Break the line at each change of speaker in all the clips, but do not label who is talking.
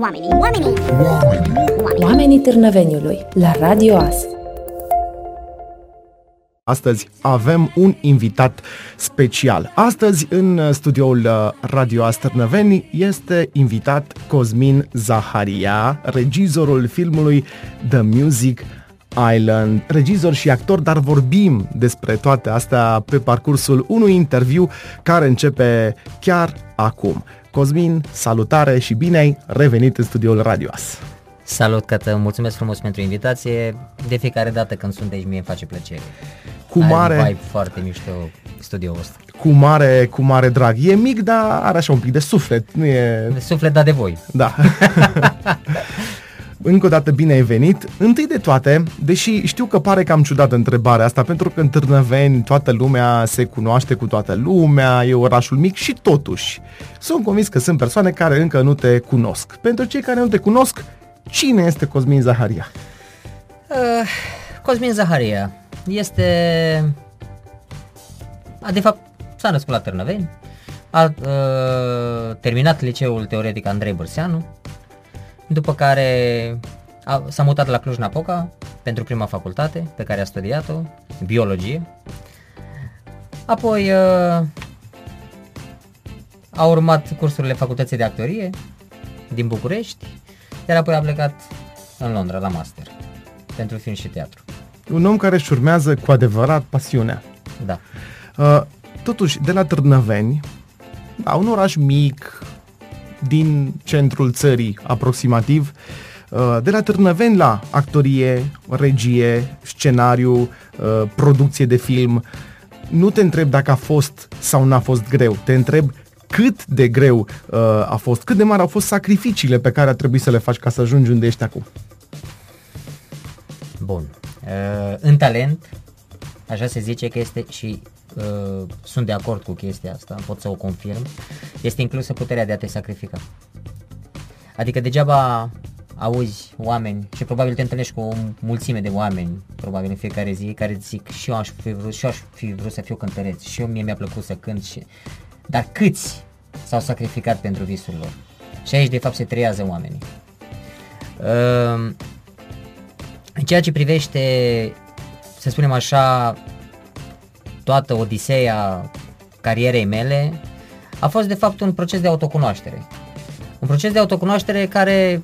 Oamenii, oamenii, oamenii,
Oamenii Târnăveniului la Radio As.
Astăzi avem un invitat special. Astăzi în studioul uh, Radio Astărnăveni este invitat Cosmin Zaharia, regizorul filmului The Music Island, regizor și actor, dar vorbim despre toate astea pe parcursul unui interviu care începe chiar acum. Cosmin, salutare și bine ai revenit în studioul Radio As.
Salut, Cătă, mulțumesc frumos pentru invitație. De fiecare dată când sunt aici, mie îmi face plăcere.
Cu
Are
mare,
un vibe foarte mișto studioul ăsta.
cu mare, cu mare drag. E mic, dar are așa un pic de suflet. Nu e
De suflet dat de voi.
Da. Încă o dată bine ai venit. Întâi de toate, deși știu că pare cam ciudată întrebarea asta, pentru că în Târnăveni toată lumea se cunoaște cu toată lumea, e orașul mic și totuși sunt convins că sunt persoane care încă nu te cunosc. Pentru cei care nu te cunosc, cine este Cosmin Zaharia?
Uh, Cosmin Zaharia este... A, de fapt, s-a născut la Târnăveni, a uh, terminat liceul teoretic Andrei Bărseanu, după care a, s-a mutat la Cluj-Napoca pentru prima facultate pe care a studiat-o, biologie. Apoi uh, a urmat cursurile facultății de actorie din București, iar apoi a plecat în Londra la master pentru film și teatru.
Un om care își urmează cu adevărat pasiunea.
Da.
Uh, totuși, de la Târnăveni, da, un oraș mic, din centrul țării aproximativ, uh, de la Târnăveni la actorie, regie, scenariu, uh, producție de film, nu te întreb dacă a fost sau n-a fost greu, te întreb cât de greu uh, a fost, cât de mari au fost sacrificiile pe care a trebuit să le faci ca să ajungi unde ești acum.
Bun. Uh, în talent, așa se zice că este și uh, sunt de acord cu chestia asta, pot să o confirm, este inclusă puterea de a te sacrifica. Adică degeaba auzi oameni și probabil te întâlnești cu o mulțime de oameni, probabil în fiecare zi, care zic și eu aș fi vrut, și eu aș fi vrut să fiu cântăreț, și eu mie mi-a plăcut să cânt și... Dar câți s-au sacrificat pentru visul lor? Și aici de fapt se triază oamenii. Uh, în ceea ce privește, să spunem așa, toată odiseea carierei mele, a fost de fapt un proces de autocunoaștere. Un proces de autocunoaștere care,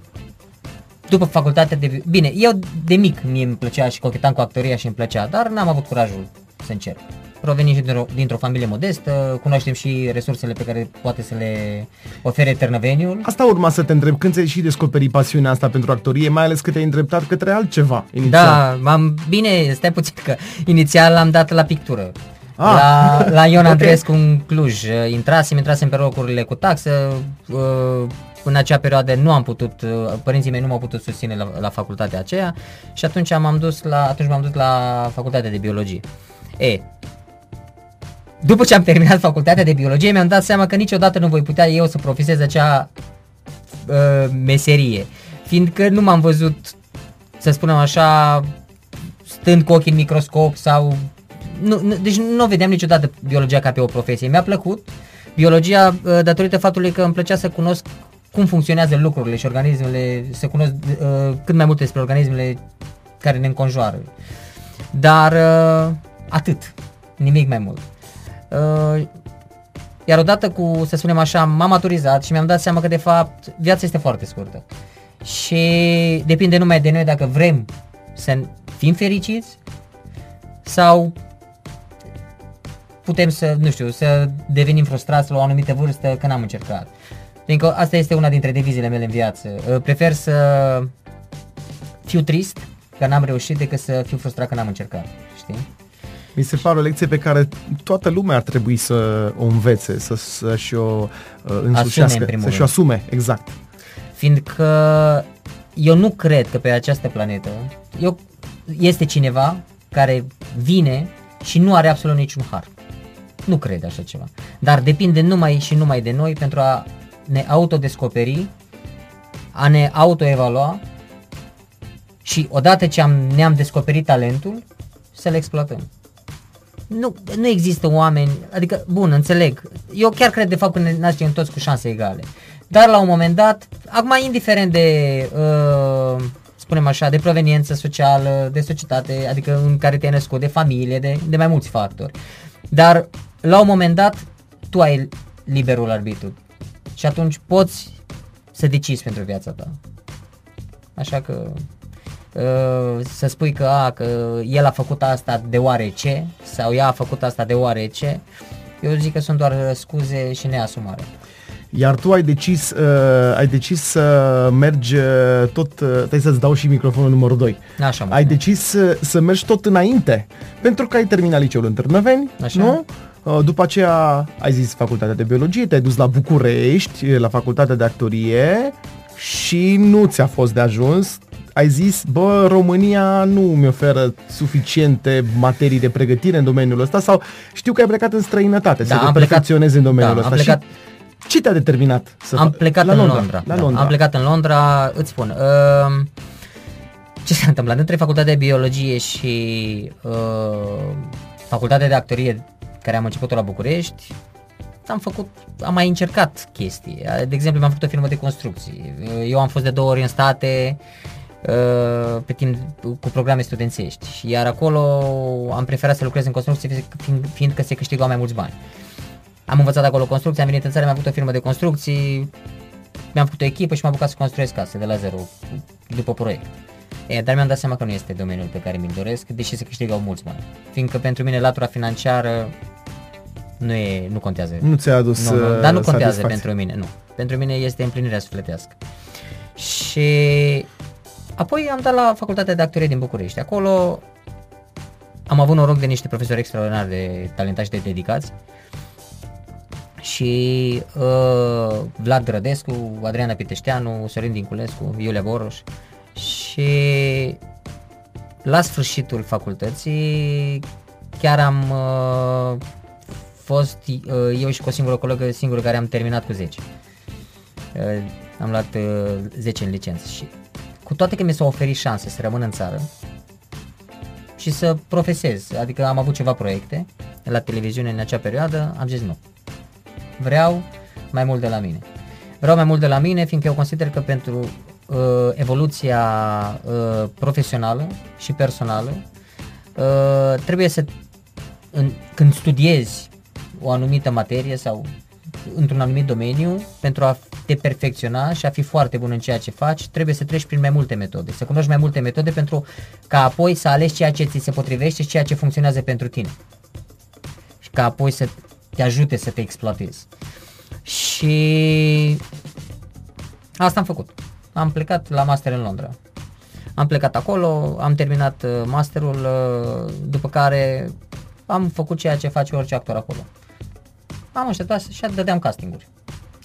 după facultatea de... Bine, eu de mic mie îmi plăcea și cochetam cu actoria și îmi plăcea, dar n-am avut curajul să încerc. Provenim și dintr-o, dintr-o familie modestă, cunoaștem și resursele pe care poate să le ofere Târnăveniul.
Asta urma să te întreb, când ți-ai și descoperit pasiunea asta pentru actorie, mai ales că te-ai îndreptat către altceva inițial.
Da, m-am, bine, stai puțin că inițial am dat la pictură.
Ah.
La, la Ion
Ok.
Andreescu în Cluj. Intrasem, intrasem pe locurile cu taxă. uh, În acea perioadă nu am putut, uh, părinții mei nu m-au putut susține la, la facultatea aceea și atunci m-am dus la, atunci m-am dus la facultatea de biologie. E, după ce am terminat facultatea de biologie, mi-am dat seama că niciodată nu voi putea eu să profesez acea uh, meserie, fiindcă nu m-am văzut, să spunem așa, stând cu ochii în microscop sau... Nu, nu, deci nu vedeam niciodată biologia ca pe o profesie. Mi-a plăcut biologia uh, datorită faptului că îmi plăcea să cunosc cum funcționează lucrurile și organismele, să cunosc uh, cât mai multe despre organismele care ne înconjoară. Dar uh, atât, nimic mai mult. Uh, iar odată cu, să spunem așa, m-am maturizat și mi-am dat seama că de fapt viața este foarte scurtă. Și depinde numai de noi dacă vrem să fim fericiți sau putem să, nu știu, să devenim frustrați la o anumită vârstă că n-am încercat. Fiindcă asta este una dintre devizele mele în viață. Uh, Prefer să fiu trist că n-am reușit decât să fiu frustrat că n-am încercat, știi?
Mi se pare o lecție pe care toată lumea ar trebui să o învețe, să, să-și o uh, însușească,
în primul
să-și o
rând.
asume, exact.
fiindcă eu nu cred că pe această planetă eu, este cineva care vine și nu are absolut niciun har. Nu cred așa ceva. Dar depinde numai și numai de noi pentru a ne autodescoperi, a ne autoevalua și odată ce am, ne-am descoperit talentul, să-l exploatăm. Nu, nu există oameni, adică, bun, înțeleg. Eu chiar cred de fapt că ne naștem toți cu șanse egale. Dar la un moment dat, acum indiferent de, uh, spunem așa, de proveniență socială, de societate, adică în care te-ai născut, de familie, de, de mai mulți factori. Dar la un moment dat, tu ai liberul arbitru și atunci poți să decizi pentru viața ta. Așa că uh, să spui că, a, că el a făcut asta deoarece sau ea a făcut asta deoarece, eu zic că sunt doar scuze și neasumare.
Iar tu ai decis, uh, ai decis să mergi uh, tot, uh, trebuie să-ți dau și microfonul numărul 2.
Așa, mă.
Ai decis să, să mergi tot înainte, pentru că ai terminat liceul în Târnăveni,
Așa.
nu? Uh, După aceea ai zis facultatea de biologie, te-ai dus la București, la facultatea de actorie și nu ți-a fost de ajuns. Ai zis, bă, România nu mi oferă suficiente materii de pregătire în domeniul ăsta sau știu că ai plecat în străinătate
Da,
să te
am plecat-
perfecționezi în domeniul
da,
ăsta.
am plecat-
Și ce te-a determinat să
Am
fa-
plecat
la
în
Londra,
Londra.
La
da,
Londra.
Am plecat în Londra, îți spun. Uh, ce s-a întâmplat? Între facultatea de biologie și uh, facultatea de actorie care am început-o la București, am făcut, am mai încercat chestii. De exemplu, mi-am făcut o firmă de construcții. Eu am fost de două ori în state uh, pe timp cu programe studențești. Iar acolo am preferat să lucrez în construcții fiind, fiindcă se câștigau mai mulți bani. Am învățat acolo construcții, am venit în țară, mi-am făcut o firmă de construcții, mi-am făcut o echipă și m-am apucat să construiesc case de la zero, după proiect. E, dar mi-am dat seama că nu este domeniul pe care mi-l doresc, deși se câștigau mulți bani. Fiindcă pentru mine latura financiară nu, e, nu contează.
Nu ți-a adus
nu, nu,
uh,
dar nu contează
satisfacție.
pentru mine, nu. Pentru mine este împlinirea sufletească. Și apoi am dat la facultatea de actorie din București. Acolo am avut noroc de niște profesori extraordinar de talentați și de dedicați. Și uh, Vlad Drădescu, Adriana Piteșteanu, Sorin Dinculescu, Iulia Boroș. Și la sfârșitul facultății chiar am uh, fost uh, eu și cu o singură colegă singură care am terminat cu 10. Uh, am luat uh, 10 în licență și cu toate că mi s-au oferit șanse să rămân în țară și să profesez, adică am avut ceva proiecte la televiziune în acea perioadă, am zis nu. Vreau mai mult de la mine. Vreau mai mult de la mine fiindcă eu consider că pentru uh, evoluția uh, profesională și personală uh, trebuie să în, când studiezi o anumită materie sau într-un anumit domeniu, pentru a te perfecționa și a fi foarte bun în ceea ce faci, trebuie să treci prin mai multe metode, să cunoști mai multe metode pentru ca apoi să alegi ceea ce ți se potrivește și ceea ce funcționează pentru tine. Și ca apoi să te ajute să te exploatezi. Și asta am făcut. Am plecat la master în Londra. Am plecat acolo, am terminat uh, masterul, uh, după care am făcut ceea ce face orice actor acolo. Am așteptat și dădeam castinguri.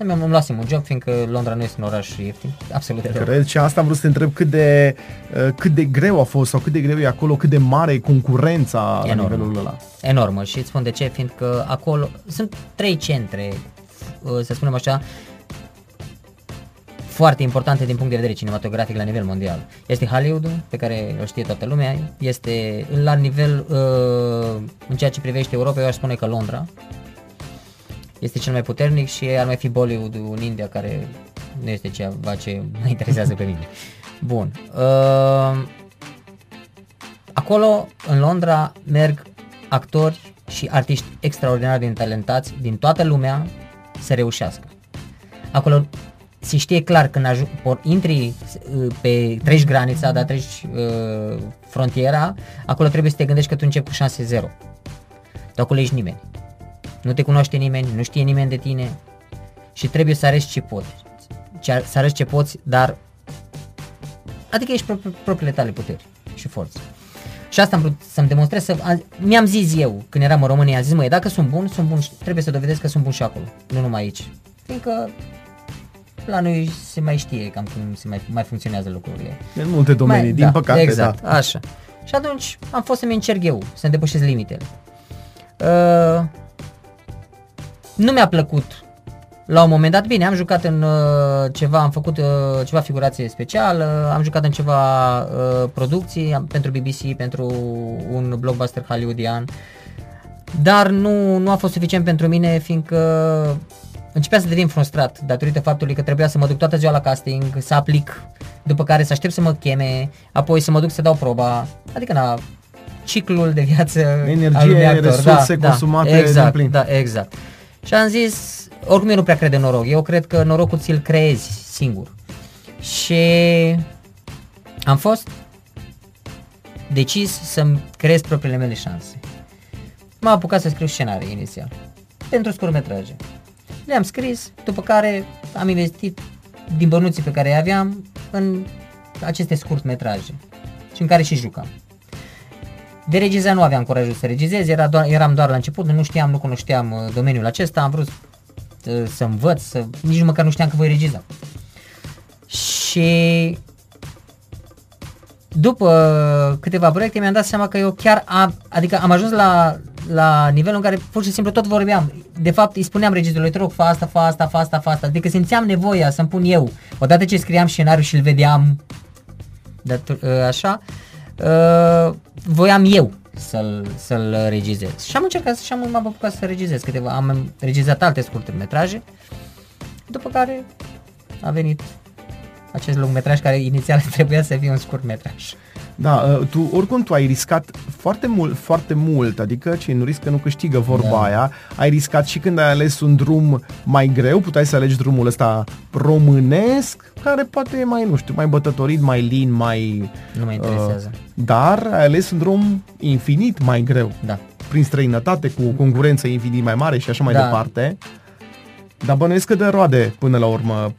Mi-am îmi luasem un job, fiindcă Londra nu este un oraș ieftin, absolut deloc.
Cred și asta am vrut să te întreb cât de, uh, cât de greu a fost sau cât de greu e acolo, cât de mare e concurența la
Enorm.
nivelul ăla.
Enormă și îți spun de ce, fiindcă acolo sunt trei centre, uh, să spunem așa, foarte importante din punct de vedere cinematografic la nivel mondial. Este Hollywood, pe care o știe toată lumea, este la nivel, uh, în ceea ce privește Europa, eu aș spune că Londra este cel mai puternic și ar mai fi Bollywood în India, care nu este ceva ce mă interesează pe mine. Bun. Uh, acolo, în Londra, merg actori și artiști extraordinar de talentați din toată lumea să reușească. Acolo se știe clar când aju- por, intri uh, pe, treci granița, dar treci uh, frontiera, acolo trebuie să te gândești că tu începi cu șanse zero. Tu acolo ești nimeni. Nu te cunoaște nimeni, nu știe nimeni de tine și trebuie să arăți ce poți. Ce, să arăți ce poți, dar adică ești pro, propriile tale puteri și forțe. Și asta am vrut să-mi demonstrez, să, a, mi-am zis eu când eram în România, am zis măi, dacă sunt bun, sunt bun, și trebuie să dovedesc că sunt bun și acolo, nu numai aici. Fiindcă la noi se mai știe cam cum se mai, mai funcționează lucrurile.
În multe domenii,
Mai-
din
da,
păcate,
Exact,
da.
așa. Și atunci am fost să-mi încerc eu, să-mi depășesc limitele. Uh, nu mi-a plăcut la un moment dat, bine, am jucat în uh, ceva, am făcut uh, ceva figurație specială, am jucat în ceva uh, producții am, pentru BBC, pentru un blockbuster hollywoodian, dar nu, nu a fost suficient pentru mine, fiindcă începea să devin frustrat datorită faptului că trebuia să mă duc toată ziua la casting, să aplic, după care să aștept să mă cheme, apoi să mă duc să dau proba, adică na, ciclul de viață
Energie,
al unui actor.
resurse consumate din
exact,
plin.
Da, exact. Și am zis, oricum eu nu prea cred în noroc, eu cred că norocul ți-l creezi singur. Și am fost decis să-mi creez propriile mele șanse. M-am apucat să scriu scenarii inițial, pentru scurtmetraje. Le-am scris, după care am investit din bănuții pe care îi aveam în aceste scurtmetraje și în care și jucam. De regizat nu aveam curajul să regizez, era doar, eram doar la început, nu știam, nu cunoșteam uh, domeniul acesta, am vrut uh, să învăț, să, nici măcar nu știam că voi regiza. Și după câteva proiecte mi-am dat seama că eu chiar am, adică am ajuns la, la nivelul în care pur și simplu tot vorbeam. De fapt îi spuneam regizorului, te rog, fa asta, fa asta, fa asta, fa asta. Adică simțeam nevoia să-mi pun eu. Odată ce scriam scenariul și îl vedeam de, așa, uh, voiam eu să-l, să-l regizez. Și am încercat și am, m-am apucat să regizez câteva, am regizat alte scurte metraje, după care a venit acest lungmetraj care inițial trebuia să fie un scurt metraj.
Da, uh, tu oricum tu ai riscat foarte mult, foarte mult, adică cine nu riscă nu câștigă vorba
Da.
aia. Ai riscat și când ai ales un drum mai greu, puteai să alegi drumul ăsta românesc, care poate e mai, nu știu, mai bătătorit, mai lin, mai...
Nu mă interesează.
Uh, dar ai ales un drum infinit mai greu.
Da.
Prin străinătate, cu concurență infinit mai mare și așa mai
Da.
departe. Dar bănuiesc că de roade până la urmă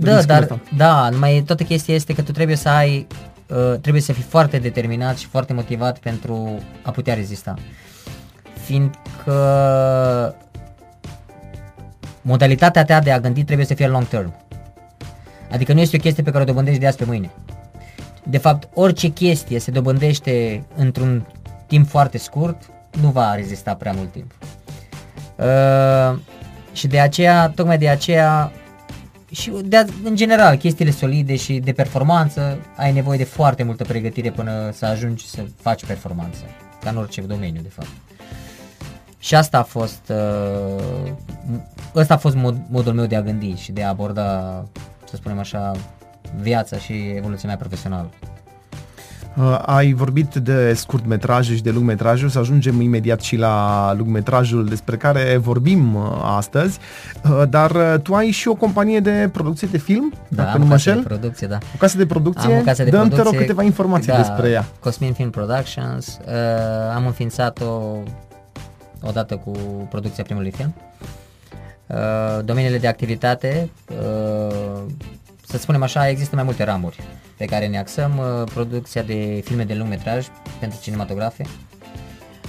Da,
riscul
dar
ăsta.
da, numai toată chestia este că tu trebuie să ai uh, trebuie să fii foarte determinat și foarte motivat pentru a putea rezista. Fiindcă modalitatea ta de a gândi trebuie să fie long term. Adică nu este o chestie pe care o dobândești de azi pe mâine. De fapt, orice chestie se dobândește într-un timp foarte scurt, nu va rezista prea mult timp. Uh, și de aceea, tocmai de aceea, și de, în general, chestiile solide și de performanță, ai nevoie de foarte multă pregătire până să ajungi să faci performanță, ca în orice domeniu, de fapt. Și asta a fost, uh, ăsta a fost mod, modul meu de a gândi și de a aborda, să spunem așa, viața și evoluția mea profesională.
Uh, ai vorbit de scurtmetraje și de lungmetraje, o să ajungem imediat și la lungmetrajul despre care vorbim uh, astăzi, uh, dar uh, tu ai și o companie de producție de film, dacă
am
nu
o
mă
casă de
înșel?
producție, da.
O casă de producție?
Am o casă de
Dăm, te
producție.
rog, câteva informații
da,
despre ea.
Cosmin Film Productions. Uh, am înființat-o odată cu producția primului film. Uh, domeniile de activitate, uh, să spunem așa, există mai multe ramuri pe care ne axăm. Uh, producția de filme de lung metraj pentru cinematografe,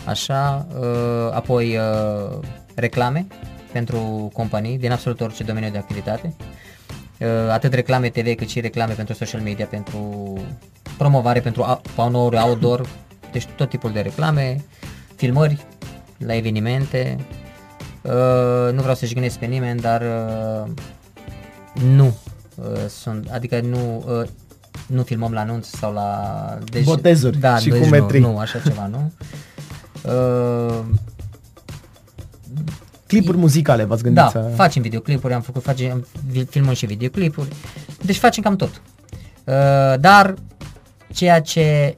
așa, uh, apoi uh, reclame pentru companii din absolut orice domeniu de activitate. Uh, atât reclame TV cât și reclame pentru social media, pentru promovare, pentru a- panouri outdoor, deci tot tipul de reclame, filmări la evenimente. Uh, nu vreau să jignesc pe nimeni, dar uh, nu uh, sunt, adică nu uh, nu filmăm la anunț sau la deci,
Botezuri
da,
și
deci
cu
nu,
metrii.
Nu, așa ceva, nu. Uh,
Clipuri muzicale, v-ați gândit
da,
să...
facem videoclipuri, am făcut, facem, vi- filmăm și videoclipuri, deci facem cam tot. Uh, dar ceea ce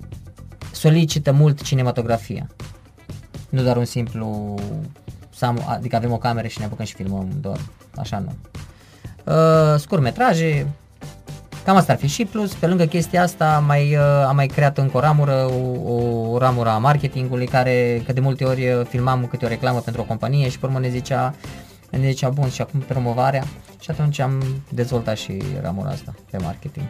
solicită mult cinematografia, nu doar un simplu, să am, adică avem o cameră și ne apucăm și filmăm doar, așa nu. Uh, scurtmetraje, cam asta ar fi și plus, pe lângă chestia asta am mai, uh, am mai creat încă o ramură, o, o ramură a marketingului care, că de multe ori uh, filmam câte o reclamă pentru o companie și pe urmă ne zicea, ne zicea bun și acum promovarea și atunci am dezvoltat și ramura asta pe marketing.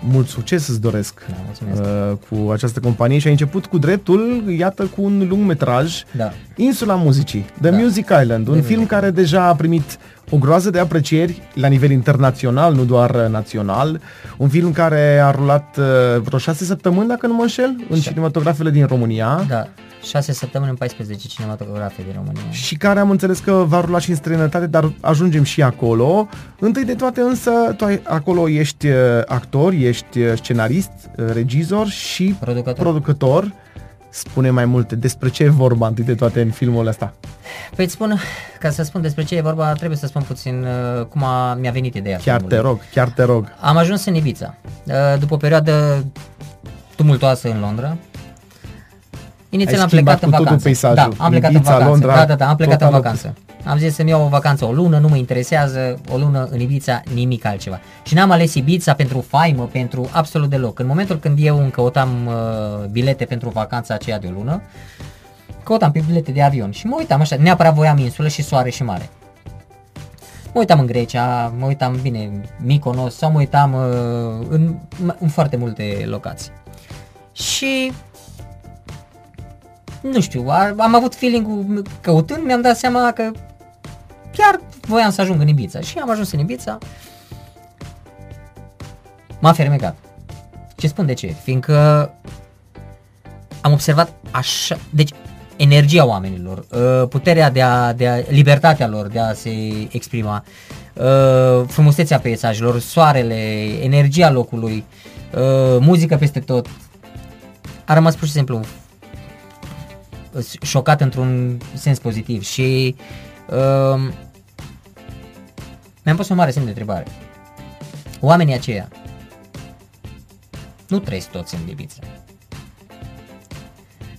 Mult succes îți doresc
Da, mulțumesc.
uh, cu această companie și ai început cu dreptul, iată, cu un lung metraj,
Da.
Insula Muzicii, The
Da.
Music Island, un
The
film
Music
care deja a primit o groază de aprecieri la nivel internațional, nu doar uh, național. Un film care a rulat uh, vreo șase săptămâni, dacă nu mă înșel, în
Șa-
cinematografele din România.
Da, 6 săptămâni în 14 cinematografe din România.
Și care am înțeles că va rula și în străinătate, dar ajungem și acolo. Întâi de toate însă, tu ai, acolo ești uh, actor, ești uh, scenarist, uh, regizor și
Producător.
producător. Spune mai multe. Despre ce e vorba întâi de toate în filmul ăsta?
Păi îți spun, ca să spun despre ce e vorba, trebuie să spun puțin uh, cum a, mi-a venit ideea
Chiar
filmului.
te rog, chiar te rog.
Am ajuns în Ibiza, uh, după o perioadă tumultoasă în Londra. Inițial
Ai
am
schimbat
plecat în
cu totul
vacanță.
peisajul.
Da, am plecat
Ibiza,
în vacanță.
Londra,
da, da, da, am plecat în
total
vacanță. Am zis să-mi iau o vacanță o lună, nu mă interesează, o lună în Ibiza, nimic altceva. Și n-am ales Ibiza pentru faimă, pentru absolut deloc. În momentul când eu îmi căutam uh, bilete pentru vacanța aceea de o lună, căutam pe bilete de avion și mă uitam așa, neapărat voiam insulă și soare și mare. Mă uitam în Grecia, mă uitam, bine, Mykonos sau mă uitam uh, în, în foarte multe locații. Și nu știu, a- am avut feeling-ul căutând, mi-am dat seama că chiar voiam să ajung în Ibiza și am ajuns în Ibiza. M-am fermecat. Ce spun de ce? Fiindcă am observat așa, deci energia oamenilor, uh, puterea de a, de a, libertatea lor de a se exprima, uh, frumusețea peisajelor, soarele, energia locului, uh, muzică peste tot. A rămas pur și simplu șocat într-un sens pozitiv și uh, mi-am pus un mare semn de întrebare. Oamenii aceia nu trăiesc toți în Ibiza.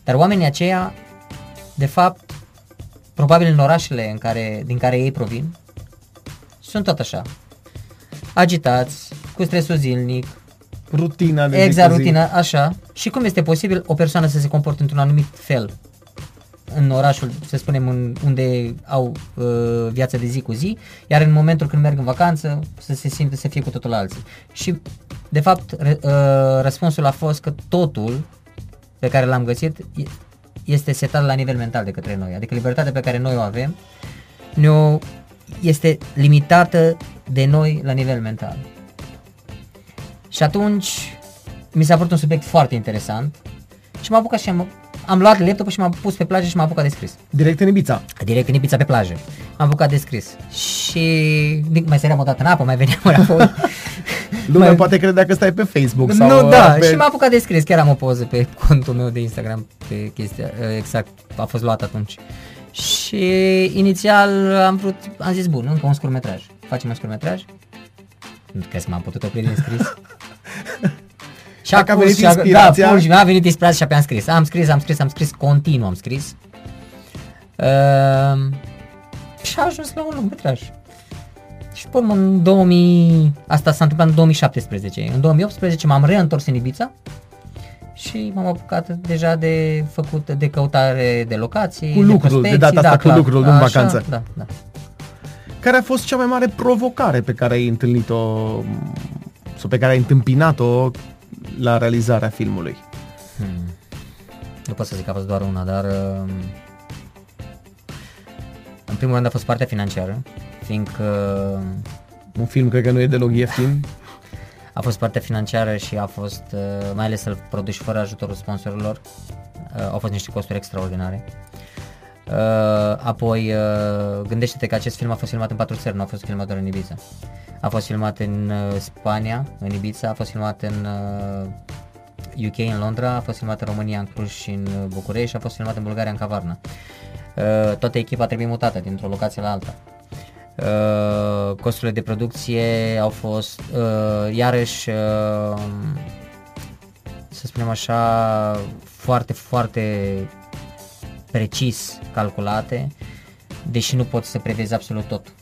Dar oamenii aceia, de fapt, probabil în orașele în care, din care ei provin, sunt tot așa. Agitați, cu stresul zilnic,
Rutina de
exact
zi cu zi.
rutina, așa. Și cum este posibil o persoană să se comporte într-un anumit fel în orașul, să spunem, în, unde au uh, viața de zi cu zi, iar în momentul când merg în vacanță să se simte să fie cu totul alții. Și, de fapt, re, uh, răspunsul a fost că totul pe care l-am găsit e- este setat la nivel mental de către noi. Adică libertatea pe care noi o avem ne este limitată de noi la nivel mental. Și atunci mi s-a părut un subiect foarte interesant și m-am apucat și am, am luat laptopul și m-am pus pe plajă și m-am apucat de scris.
Direct în Ibiza.
Direct în Ibiza pe plajă. M-am apucat de scris. Și din- mai săream o dată în apă, mai veneam înapoi.
Lumea
Mai-
poate credea că stai pe Facebook sau
nu, da,
pe...
și m-am apucat de scris. Chiar am o poză pe contul meu de Instagram pe chestia, exact, a fost luat atunci. Și inițial am vrut, am zis, bun, încă un scurtmetraj. Facem un scurtmetraj? Nu crezi că m-am putut opri din scris? Și
Dacă a
pus
venit
și a-
inspirația.
Da, pur și mi-a venit inspirația și apoi am scris. Am scris, am scris, am scris, continuu am scris. Uh, și a ajuns la un lungmetraj. Și pe urmă în 2000, asta s-a întâmplat în 2017. În 2018 m-am reîntors în Ibiza și m-am apucat deja de făcut de căutare de locații,
Cu lucrul, de
prospecții,
data asta
da,
cu
clar,
lucrul, nu în
așa,
vacanță.
Da, da.
Care a fost cea mai mare provocare pe care ai întâlnit-o sau pe care ai întâmpinat-o la realizarea filmului?
Hmm. Nu pot să zic că a fost doar una, dar um, în primul rând a fost partea financiară, fiindcă
Un film cred că nu e deloc ieftin.
a fost partea financiară și a fost, uh, mai ales să-l produci fără ajutorul sponsorilor, uh, au fost niște costuri extraordinare. Uh, apoi, uh, gândește-te că acest film a fost filmat în patru țări, nu a fost filmat doar în Ibiza. A fost filmat în uh, Spania, în Ibiza, a fost filmat în uh, UK, în Londra, a fost filmat în România, în Cluj și în uh, București și a fost filmat în Bulgaria, în Cavarna. Uh, toată echipa trebuie mutată dintr-o locație la alta. Uh, costurile de producție au fost uh, iarăși uh, să spunem așa foarte, foarte precis calculate deși nu poți să prevezi absolut tot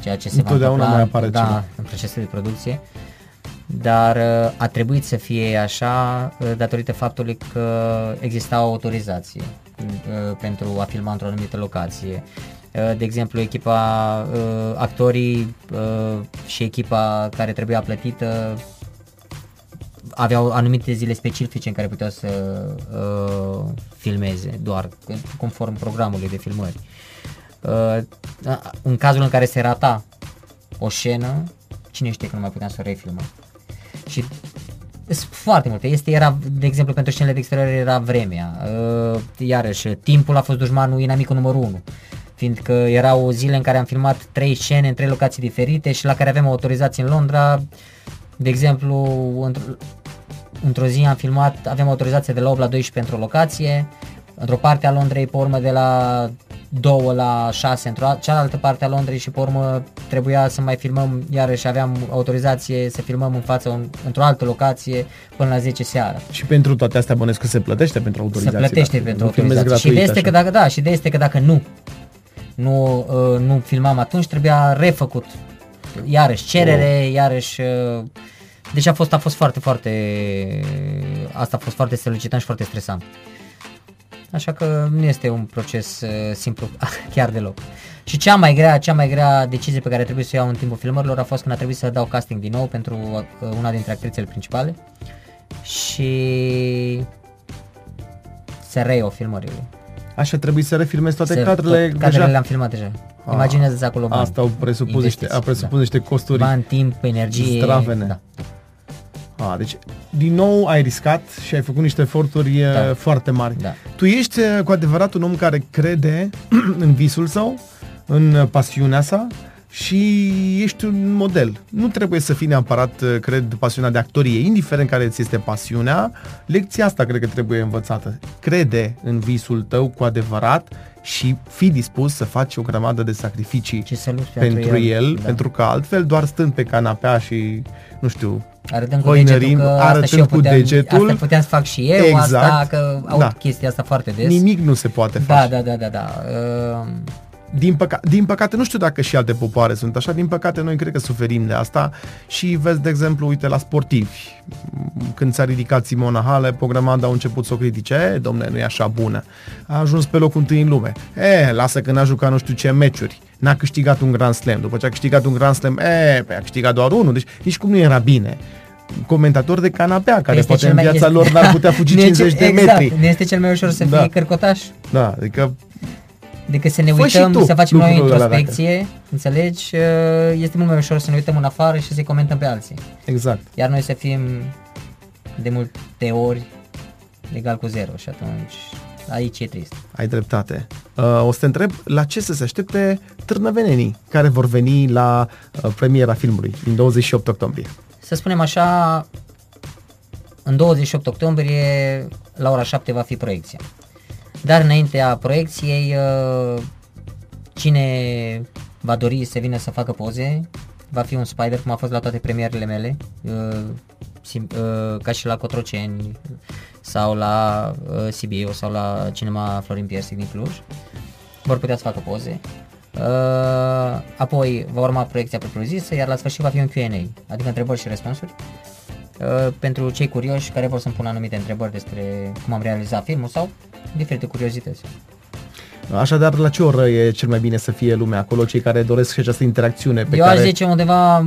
ceea ce se va
Întotdeauna
întâmpla
mai apare
da,
ceva.
în procesul de producție dar uh, a trebuit să fie așa uh, datorită faptului că exista o autorizație uh, pentru a filma într-o anumită locație. Uh, De exemplu, echipa, uh, actorii uh, și echipa care trebuia plătită aveau anumite zile specifice în care puteau să uh, filmeze, doar conform programului de filmări. Uh, în cazul în care se rata o scenă, cine știe că nu mai puteam să o refilmăm. Și sunt foarte multe. Este, era, de exemplu, pentru scenele de exterior era vremea. Uh, iarăși, timpul a fost dușmanul inamicul numărul 1 fiindcă erau zile în care am filmat trei scene în trei locații diferite și la care aveam autorizații în Londra, de exemplu, într- într-o zi am filmat, aveam autorizație de la 8 la 12 pentru o locație, într-o parte a Londrei, pe urmă de la 2 la 6 într-o cealaltă parte a Londrei și pe urmă trebuia să mai filmăm, iarăși aveam autorizație să filmăm în față un, într-o altă locație până la 10 seara.
Și pentru toate astea bănesc că se plătește pentru autorizație.
Se plătește pentru autorizație. Și de este că dacă, da, și de este că dacă nu, nu, uh, nu filmam atunci, trebuia refăcut. Iarăși cerere, oh. iarăși... Uh, deci a fost, a fost foarte, foarte... Asta a fost foarte solicitant și foarte stresant. Așa că nu este un proces uh, simplu chiar deloc. Și cea mai grea, cea mai grea decizie pe care trebuie să o iau în timpul filmărilor a fost când a trebuit să dau casting din nou pentru uh, una dintre actrițele principale și să reiau filmările.
Așa trebuie să refilmezi toate să, cadrele
tot, cadrele le-am filmat deja. Ah, Imaginează-ți acolo bani.
Asta au presupus niște, a presupus da. niște costuri
Bani, timp, energie.
Stravene. Da. A, deci, din nou ai riscat și ai făcut niște eforturi da. foarte mari.
Da.
Tu ești cu adevărat un om care crede în visul său, în pasiunea sa și ești un model. Nu trebuie să fii neapărat, cred, pasiunea de actorie. Indiferent care ți este pasiunea, lecția asta cred că trebuie învățată. Crede în visul tău cu adevărat și fi dispus să faci o grămadă de sacrificii pentru el, el da. pentru că altfel doar stând pe canapea și, nu știu,
Arătând cu degetul, că arătând cu puteam, degetul. Asta puteam să fac și eu, exact, asta, că aud da. chestia asta foarte des.
Nimic nu se poate
da,
face.
Da, da, da, da. Uh...
Din, păca- din păcate, nu știu dacă și alte popoare sunt așa, din păcate noi cred că suferim de asta și vezi, de exemplu, uite, la sportivi. Când s-a ridicat Simona Halep, programanda au început să o critique, e, domne, nu e așa bună. A ajuns pe locul întâi în lume. E, lasă că n-a jucat nu știu ce meciuri. N-a câștigat un Grand Slam. După ce a câștigat un Grand Slam, e, a câștigat doar unul. Deci nici cum nu era bine comentator de canapea, care este poate în viața mai, lor n-ar putea fugi 50 de
exact,
metri.
Ne este cel mai ușor să da. fie cărcotaș.
Da, adică
decât să ne uităm, să facem noi introspecție, înțelegi? Uh, este mult mai ușor să ne uităm în afară și să-i comentăm pe alții.
Exact.
Iar noi să fim de multe ori egal cu zero și atunci aici e trist.
Ai dreptate. Uh, o să te întreb la ce să se aștepte târnăvenenii care vor veni la uh, premiera filmului din 28 octombrie.
Să spunem așa, în 28 octombrie la ora 7 va fi proiecția. Dar înaintea proiecției, uh, cine va dori să vină să facă poze, va fi un spider, cum a fost la toate premierele mele, uh, uh, ca și la Cotroceni sau la Sibiu sau la Cinema Florin Piersic din Cluj. Vor putea să facă poze. Apoi va urma proiecția propriu-zisă, iar la sfârșit va fi un Q&A, adică întrebări și răspunsuri pentru cei curioși care vor să-mi pună anumite întrebări despre cum am realizat filmul sau diferite curiozități.
Așadar, la ce oră e cel mai bine să fie lumea acolo, cei care doresc și această interacțiune? Pe
Eu
care...
aș zice undeva,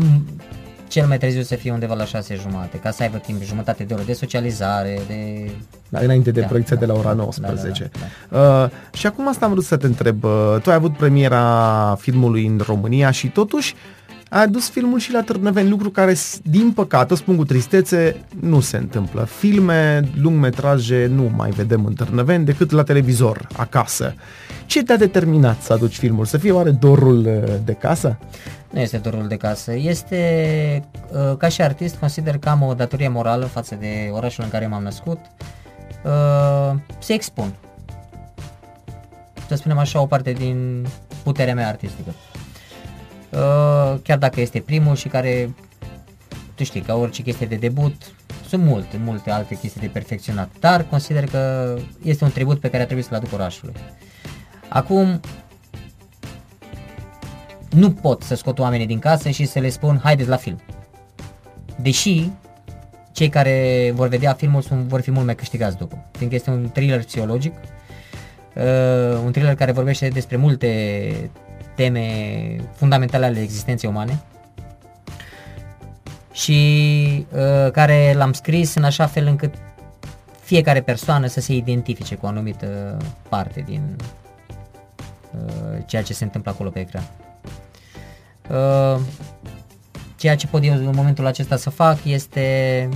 cel mai târziu să fie undeva la șase jumate, ca să aibă timp, jumătate de oră de socializare, de...
Da, înainte de da, proiecția da, de la ora 19. Da, da, da, da. Uh, și acum asta am vrut să te întreb. Uh, tu ai avut premiera filmului în România și totuși uh, a adus filmul și la Târnăveni, lucru care, din păcate, o spun cu tristețe, nu se întâmplă. Filme, lungmetraje nu mai vedem în Târnăveni decât la televizor, acasă. Ce te-a determinat să aduci filmul? Să fie oare dorul uh, de casă?
Nu este dorul de casă. Este, uh, ca și artist, consider că am o datorie morală față de orașul în care m-am născut, uh, să expun. Să spunem așa, o parte din puterea mea artistică. Uh, chiar dacă este primul și care, tu știi, ca orice chestie de debut, sunt multe, multe alte chestii de perfecționat, dar consider că este un tribut pe care trebuie să-l aduc orașului. Acum, nu pot să scot oamenii din casă și să le spun haideți la film. Deși cei care vor vedea filmul sunt, vor fi mult mai câștigați după, fiindcă este un thriller psihologic, uh, un thriller care vorbește despre multe teme fundamentale ale existenței umane și uh, care l-am scris în așa fel încât fiecare persoană să se identifice cu o anumită parte din uh, ceea ce se întâmplă acolo pe ecran. Uh, ceea ce pot eu în momentul acesta să fac este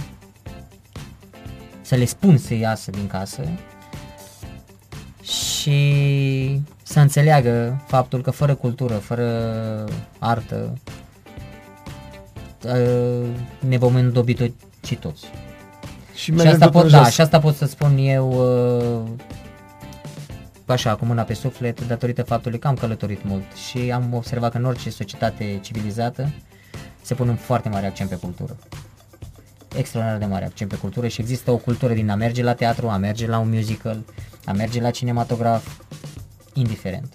să le spun să iasă din casă și să înțeleagă faptul că fără cultură, fără artă, ă, ne vom îndobi și toți.
Și
Și
mergem
asta,
tot
pot,
în
da,
jos.
și asta pot să spun eu uh, așa, cu mâna pe suflet, datorită faptului că am călătorit mult și am observat că în orice societate civilizată se pune un foarte mare accent pe cultură. Extraordinar de mare accent pe cultură și există o cultură din a merge la teatru, a merge la un musical, a merge la cinematograf, indiferent.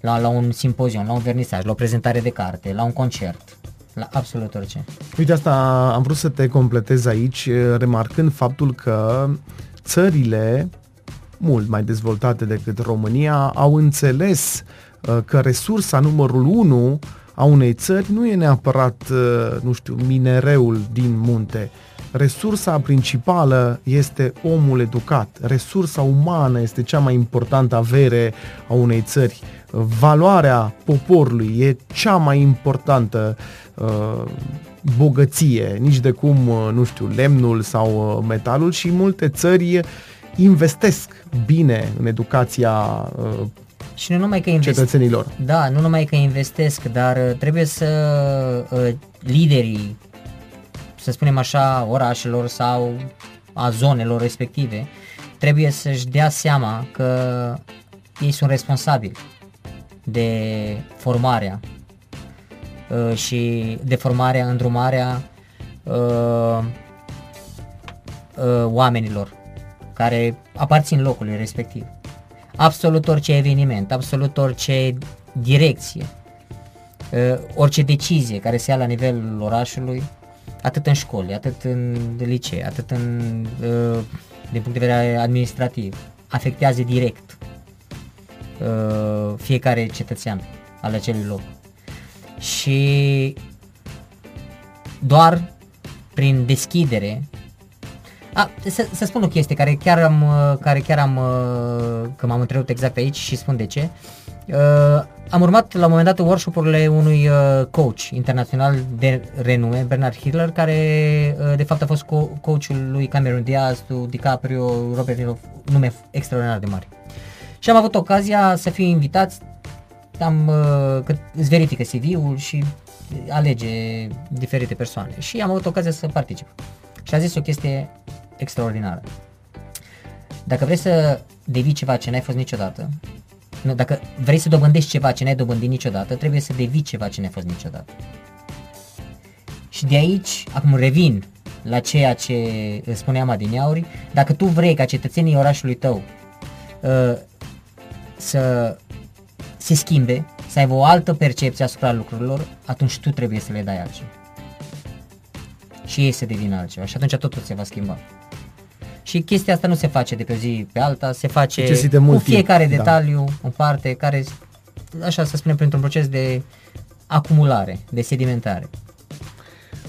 La, la un simpozion, la un vernisaj, la o prezentare de carte, la un concert, la absolut orice.
Uite, asta am vrut să te completez aici, eh, remarcând faptul că țările mult mai dezvoltate decât România au înțeles eh, că resursa numărul 1 a unei țări nu e neapărat, eh, nu știu, minereul din munte. Resursa principală este omul educat. Resursa umană este cea mai importantă avere a unei țări. Valoarea poporului e cea mai importantă uh, bogăție, nici de cum, uh, nu știu, lemnul sau uh, metalul și multe țări investesc bine în educația uh,
Și nu numai că investesc,
cetățenilor.
Da, nu numai că investesc, dar uh, trebuie să uh, liderii, să spunem așa, orașelor sau a zonelor respective, trebuie să-și dea seama că ei sunt responsabili de formarea uh, și de formarea, îndrumarea uh, uh, oamenilor care aparțin locului respectiv. Absolut orice eveniment, absolut orice direcție, uh, orice decizie care se ia la nivelul orașului, atât în școli, atât în licee, atât în, uh, din punct de vedere administrativ, afectează direct uh, fiecare cetățean al acelui loc. Și doar prin deschidere a, să, să spun o chestie care chiar am, uh, care chiar am, uh, că m-am întrebat exact aici și spun de ce. Uh, am urmat la un moment dat workshop-urile unui uh, coach internațional de renume, Bernard Hiller, care uh, de fapt a fost co- coachul lui Cameron Diaz, lui DiCaprio, Robert De Niro, nume extraordinar de mari. Și am avut ocazia să fiu invitați, am, uh, că îți verifică CV-ul și alege diferite persoane și am avut ocazia să particip. Și a zis o chestie extraordinară. Dacă vrei să devii ceva ce n-ai fost niciodată, nu, dacă vrei să dobândești ceva ce n-ai dobândit niciodată, trebuie să devii ceva ce n-ai fost niciodată. Și de aici, acum revin la ceea ce spuneam adineauri, dacă tu vrei ca cetățenii orașului tău uh, să se schimbe, să aibă o altă percepție asupra lucrurilor, atunci tu trebuie să le dai altceva. Și ei să devină altceva și atunci totul se va schimba. Și chestia asta nu se face de pe o zi pe alta, se face
Necesită
cu
mult timp,
fiecare
da.
detaliu în parte, care, așa să spunem, printr-un proces de acumulare, de sedimentare.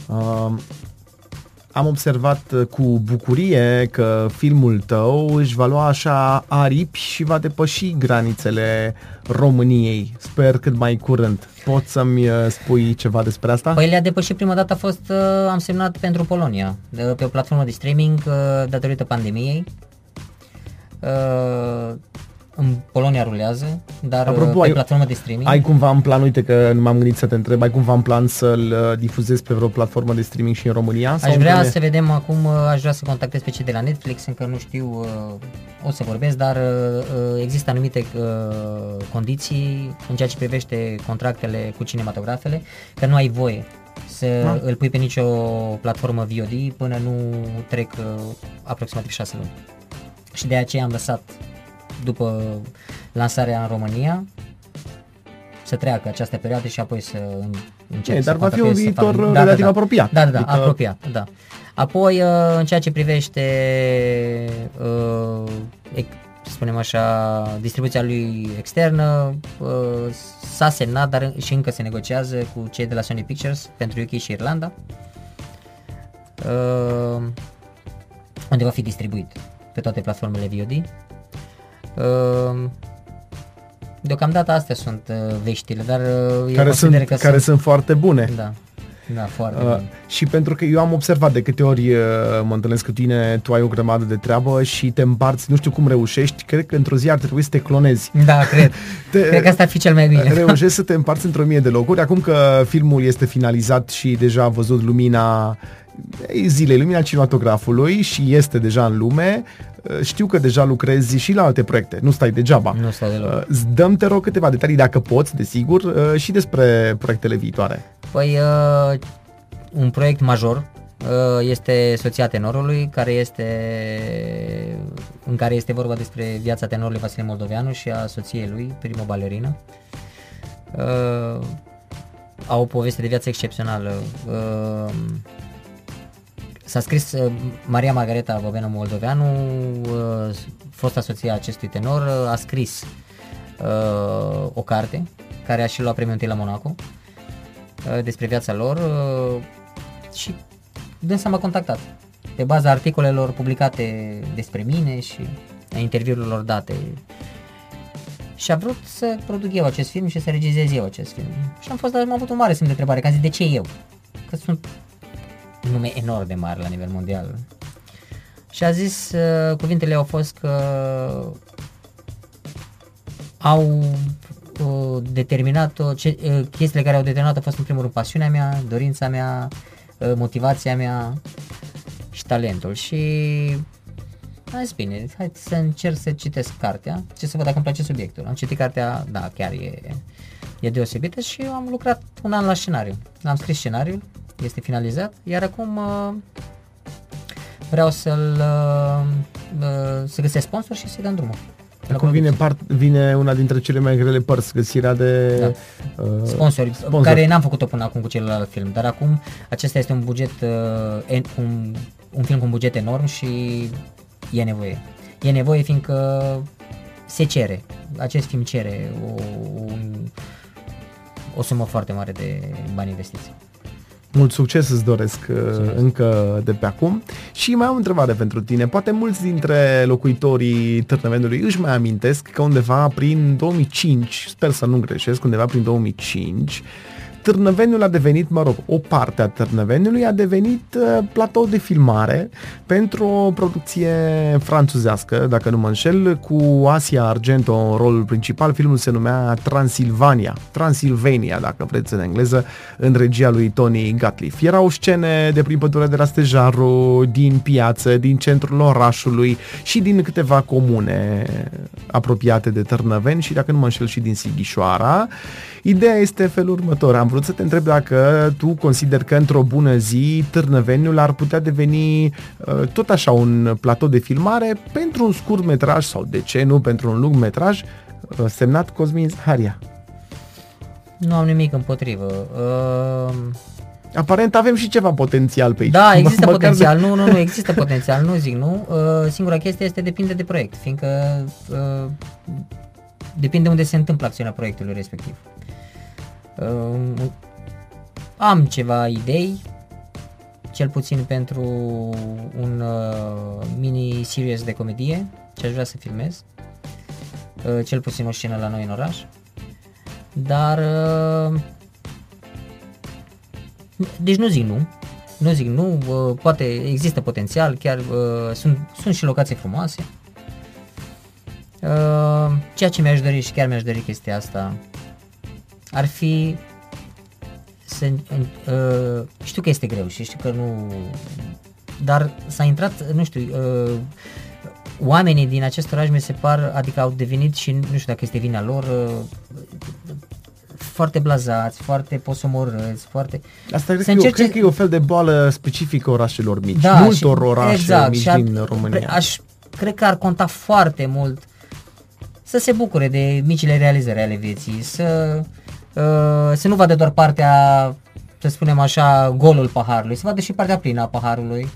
Uh, am observat uh, cu bucurie că filmul tău își va lua așa aripi și va depăși granițele României. Sper cât mai curând. Poți să-mi uh, spui ceva despre asta?
Păi le-a depășit prima dată a fost, uh, am semnat pentru Polonia, de, pe o platformă de streaming uh, datorită pandemiei. Uh, în Polonia rulează, dar
Apropo,
Apropo, pe
ai-
platformă de streaming.
Ai cumva în plan, uite că nu m-am gândit să te întreb, ai cumva în plan să-l uh, difuzezi pe vreo platformă de streaming și în România?
Aș
sau
vrea
încă ne-
să vedem acum, uh, aș vrea să contactez pe cei de la Netflix, încă nu știu, uh, o să vorbesc, dar uh, uh, există anumite uh, condiții în ceea ce privește contractele cu cinematografele, că nu ai voie să
Ah.
îl pui pe nicio platformă VOD până nu trec uh, aproximativ 6 luni. Și de aceea am lăsat după lansarea în România să treacă această perioadă și apoi să în- încep
E,
să
dar va fi un
contactez, să fac-
viitor relativ apropiat.
Da, da, da,
Adică-
apropiat, da. Apoi, uh, în ceea ce privește, uh, ec- să spunem așa, distribuția lui externă, uh, s-a semnat, dar și încă se negociază cu cei de la Sony Pictures pentru UK și Irlanda, uh, unde va fi distribuit pe toate platformele VOD. Uh, Deocamdată astea sunt uh, veștile, dar uh, eu
care,
consider
sunt,
că
care sunt foarte bune.
Da, da, foarte
Uh,
bine.
și pentru că eu am observat de câte ori uh, mă întâlnesc cu tine, tu ai o grămadă de treabă și te împarți, nu știu cum reușești, cred că într-o zi ar trebui să te clonezi.
Da, cred.
Te-
Cred că asta ar fi cel mai bine.
Reușești să te împarți într-o mie de locuri. Acum că filmul este finalizat și deja a văzut lumina, zilei lumina cinematografului și este deja în lume. Uh, Știu că deja lucrezi și la alte proiecte, nu stai degeaba.
Nu stai deloc.
Uh, îți dăm, te rog, câteva detalii, dacă poți, desigur, uh, și despre proiectele viitoare.
Păi, uh, un proiect major uh, este Soția Tenorului, care este, în care este vorba despre viața tenorului Vasile Moldoveanu și a soției lui, primă balerină. Uh, au o poveste de viață excepțională. Uh, S-a scris uh, Maria Margareta Bobena Moldoveanu, uh, fosta soție a acestui tenor, uh, a scris uh, o carte care a și luat premiul întâi la Monaco uh, despre viața lor uh, și dânsa m-a contactat pe baza articolelor publicate despre mine și a interviurilor date și a vrut să produc eu acest film și să regizez eu acest film. Și am fost, am avut un mare semn de întrebare, că am zis, de ce eu? Că sunt nume enorm de mari la nivel mondial. Și a zis, uh, cuvintele au fost că au uh, determinat ce, uh, chestiile care au determinat au fost în primul rând pasiunea mea, dorința mea, uh, motivația mea și talentul. Și am zis, bine, hai să încerc să citesc cartea, ce să văd dacă îmi place subiectul. Am citit cartea, da, chiar e, e deosebită și am lucrat un an la scenariu. Am scris scenariul, este finalizat, iar acum uh, vreau să-l uh, uh, să găsesc sponsor și să-i dăm drumul. La
Acum vine,
producție.
part, vine una dintre cele mai grele părți, găsirea de
Da.
uh,
sponsori,
sponsor.
care n-am făcut-o până acum cu celălalt film, dar acum acesta este un buget, uh, en, un, un film cu un buget enorm și e nevoie. E nevoie fiindcă se cere, acest film cere o, un, o sumă foarte mare de bani investiți.
Mult succes îți doresc uh, încă de pe acum. Și mai am o întrebare pentru tine. Poate mulți dintre locuitorii Târnăveniului își mai amintesc că undeva prin 2005, sper să nu greșesc, undeva prin 2005, Târnăveniul a devenit, mă rog, o parte a Târnăveniului a devenit uh, platou de filmare pentru o producție franțuzească, dacă nu mă înșel, cu Asia Argento în rolul principal. Filmul se numea Transilvania, Transilvania, dacă vreți în engleză, în regia lui Tony Gatliff. Erau scene de prin pădurea de la Stejaru, din piață, din centrul orașului și din câteva comune apropiate de Târnăveni și, dacă nu mă înșel, și din Sighișoara. Ideea este felul următor. Am vrut să te întreb dacă tu consideri că într-o bună zi Târnăveniul ar putea deveni uh, tot așa un platou de filmare pentru un scurt metraj sau de ce nu pentru un lung metraj uh, semnat Cosmin Zaharia.
Nu am nimic împotrivă. Uh,
Aparent avem și ceva potențial pe aici.
Da, există
Măcar de-
potențial. Nu, nu, nu, există potențial. Nu zic nu. Uh, singura chestie este depinde de proiect, fiindcă uh, depinde unde se întâmplă acțiunea proiectului respectiv. Uh, am ceva idei, cel puțin pentru un uh, mini-series de comedie ce aș vrea să filmez. Uh, cel puțin o scenă la noi în oraș. Dar uh, deci nu zic nu. Nu zic nu, uh, poate există potențial, chiar uh, sunt, sunt și locații frumoase. Uh, ceea ce mi-aș dori și chiar mi-aș dori chestia asta ar fi să, uh, știu că este greu și știu că nu dar s-a intrat, nu știu, uh, oamenii din acest oraș mi se par, adică au devenit și nu știu dacă este vina lor, uh, foarte blazați, foarte posomorâți, foarte...
Asta cred,
Să
că, e o-
încerce-
cred că e o fel de boală specifică orașelor mici.
Da,
Multor
și-
orașe
exact,
mici
și ar-
din România.
Aș, cred că ar conta foarte mult să se bucure de micile realizări ale vieții, să, uh, să nu vadă doar partea, să spunem așa, golul paharului, să vadă și partea plină a paharului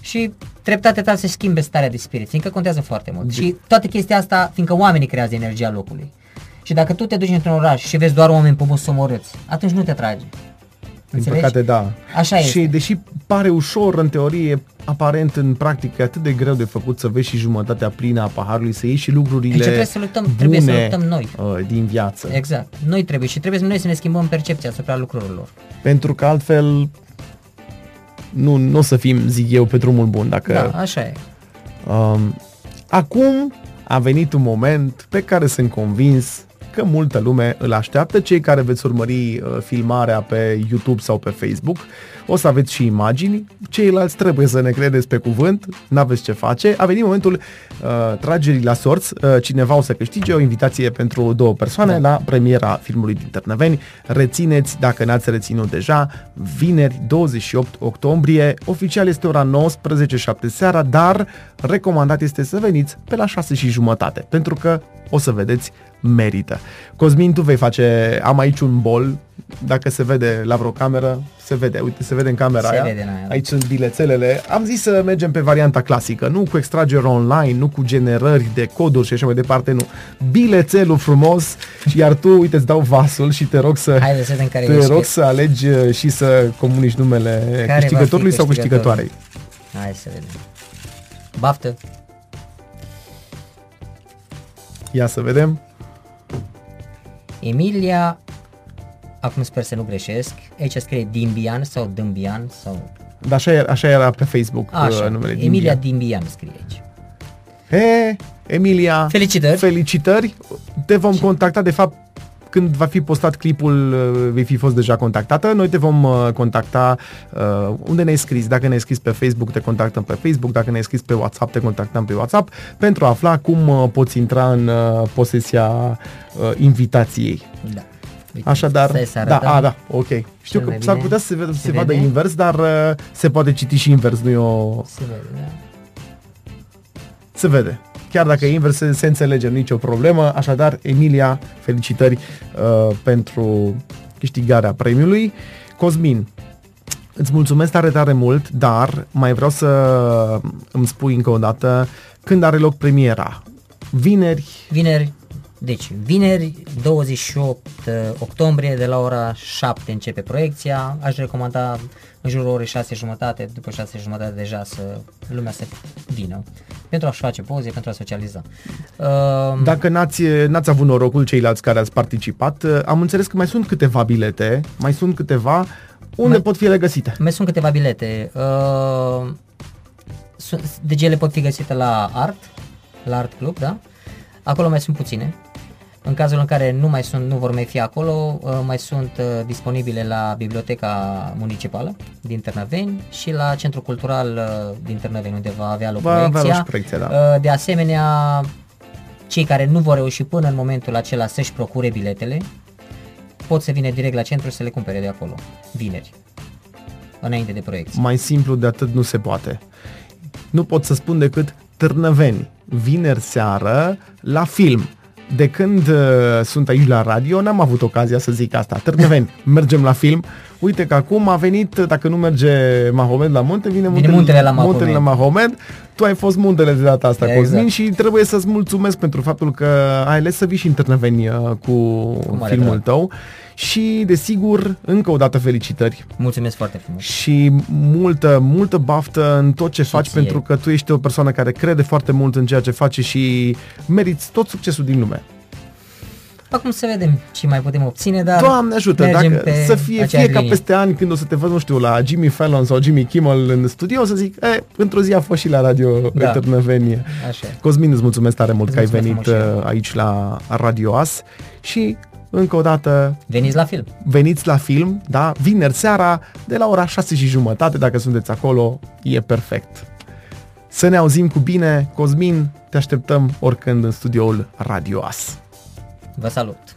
și treptat, treptat să schimbe starea de spirit, fiindcă contează foarte mult. Și toată chestia asta, fiindcă oamenii creează energia locului. Și dacă tu te duci într-un oraș și vezi doar oameni pomosomorâți, atunci nu te trage.
Din
Înțelegi?
păcate, da.
Așa
și
este.
deși pare ușor în teorie, aparent în practică e atât de greu de făcut să vezi și jumătatea plină a paharului, să iei și lucrurile
Deci trebuie să luptăm-
bune
trebuie să luptăm noi.
uh, din viață.
Exact. Noi trebuie și trebuie noi să ne schimbăm percepția asupra lucrurilor.
Pentru că altfel nu, nu o să fim, zic eu, pe drumul bun. Dacă,
Da, așa e.
Um, acum a venit un moment pe care sunt convins că multă lume îl așteaptă. Cei care veți urmări uh, filmarea pe YouTube sau pe Facebook o să aveți și imagini, ceilalți trebuie să ne credeți pe cuvânt, n-aveți ce face. A venit momentul uh, tragerii la sorți, uh, cineva o să câștige o invitație pentru două persoane da. la premiera filmului din Târnăveni. Rețineți, dacă n-ați reținut deja, vineri 28 octombrie, oficial este ora 19.07 seara, dar recomandat este să veniți pe la 6 și jumătate, pentru că o să vedeți merită. Cosmin, tu vei face, am aici un bol, dacă se vede la vreo cameră, se vede, uite, se vede în camera
Se
aia.
vede în aia, da.
Aici sunt bilețelele. Am zis să mergem pe varianta clasică, nu cu extragere online, nu cu generări de coduri și așa mai departe, nu. Bilețelul frumos, iar tu, uite, îți dau vasul și te rog să,
Haideți să vedem care
te
e
rog
ești.
să alegi uh, și să comunici numele
va fi
câștigătorului sau
câștigătorul?
câștigătoarei.
Hai să vedem. Baftă.
Ia să vedem.
Emilia, acum sper să nu greșesc, aici scrie Dimbian sau Dâmbian sau...
Dar așa era, așa era pe Facebook uh,
Așa,
numele
Emilia
Dimbian.
Dimbian scrie aici.
He, Emilia,
Felicitări.
felicitări. Te vom contacta, de fapt, când va fi postat clipul, uh, vei fi fost deja contactată. Noi te vom uh, contacta uh, unde ne-ai scris. Dacă ne-ai scris pe Facebook, te contactăm pe Facebook. Dacă ne-ai scris pe WhatsApp, te contactăm pe WhatsApp pentru a afla cum uh, poți intra în uh, posesia uh, invitației.
Da. Uite,
Așadar,
stai să
da,
arătăm.
a, da, ok. Știu
Cel
că
mai
s-ar
bine.
putea să se, vadă, să
Se
se vadă
vede?
invers, dar uh, se poate citi și invers, nu e o...
Se vede, da.
Se vede. Chiar dacă e invers, se, se înțelege, nicio problemă. Așadar, Emilia, felicitări uh, pentru câștigarea premiului. Cosmin, îți mulțumesc tare, tare mult, dar mai vreau să îmi spui încă o dată când are loc premiera. Vineri,
Vineri, deci vineri 28 octombrie de la ora 7 începe proiecția. Aș recomanda în jurul orei 6 jumătate, după 6 jumătate deja să lumea să vină pentru a-și face poze, pentru a socializa. Uh,
Dacă n-ați, n-ați avut norocul ceilalți care ați participat, am înțeles că mai sunt câteva bilete, mai sunt câteva unde
Mai-
pot fi ele găsite.
Mai sunt câteva bilete. Uh, sunt- deci ele pot fi găsite la Art, la Art Club, da? Acolo mai sunt puține. În cazul în care nu mai sunt, nu vor mai fi acolo, uh, mai sunt uh, disponibile la Biblioteca Municipală din Târnăveni și la Centrul Cultural uh, din Târnăveni, unde va avea loc
Va avea loc
proiecția.
și proiecția, da.
Uh, De asemenea, cei care nu vor reuși până în momentul acela să-și procure biletele, pot să vină direct la centru să le cumpere de acolo, vineri, înainte de proiecție.
Mai simplu de atât nu se poate. Nu pot să spun decât Târnăveni, vineri seară, la film. De când uh, sunt aici la radio, n-am avut ocazia să zic asta. Târnăveni, mergem la film. Uite că acum a venit, dacă nu merge Mahomed la munte, vine,
Vine muntele la Mahomed.
muntele la Mahomed. Tu ai fost muntele de data asta,
Exact.
Cosmin, și trebuie să-ți mulțumesc pentru faptul că ai ales să vii și în Târnăveni uh, cu
mare
filmul
drag.
tău. Și, desigur, încă o dată felicitări
Mulțumesc foarte frumos.
și multă, multă baftă în tot ce faci,
ție.
pentru că tu ești o persoană care crede foarte mult în ceea ce face și meriți tot succesul din lume.
Acum să vedem ce mai putem obține, dar
Doamne ajută,
mergem
dacă
pe
să fie,
aceeași
fie ca
linie.
peste ani când o să te văd, nu știu, la Jimmy Fallon sau Jimmy Kimmel în studio, o să zic, e, într-o zi a fost și la Radio
Da.
da. Târnăveni.
Așa. e.
Cosmin, îți mulțumesc tare mult
Îți
că ai
mulțumesc
venit
frumos și
uh, aici la Radio As și încă o dată
Veniți la film.
veniți la film, da, vineri seara, de la ora 6 și jumătate, dacă sunteți acolo, e perfect. Să ne auzim cu bine, Cosmin, te așteptăm oricând în studioul Radio As.
Vă salut!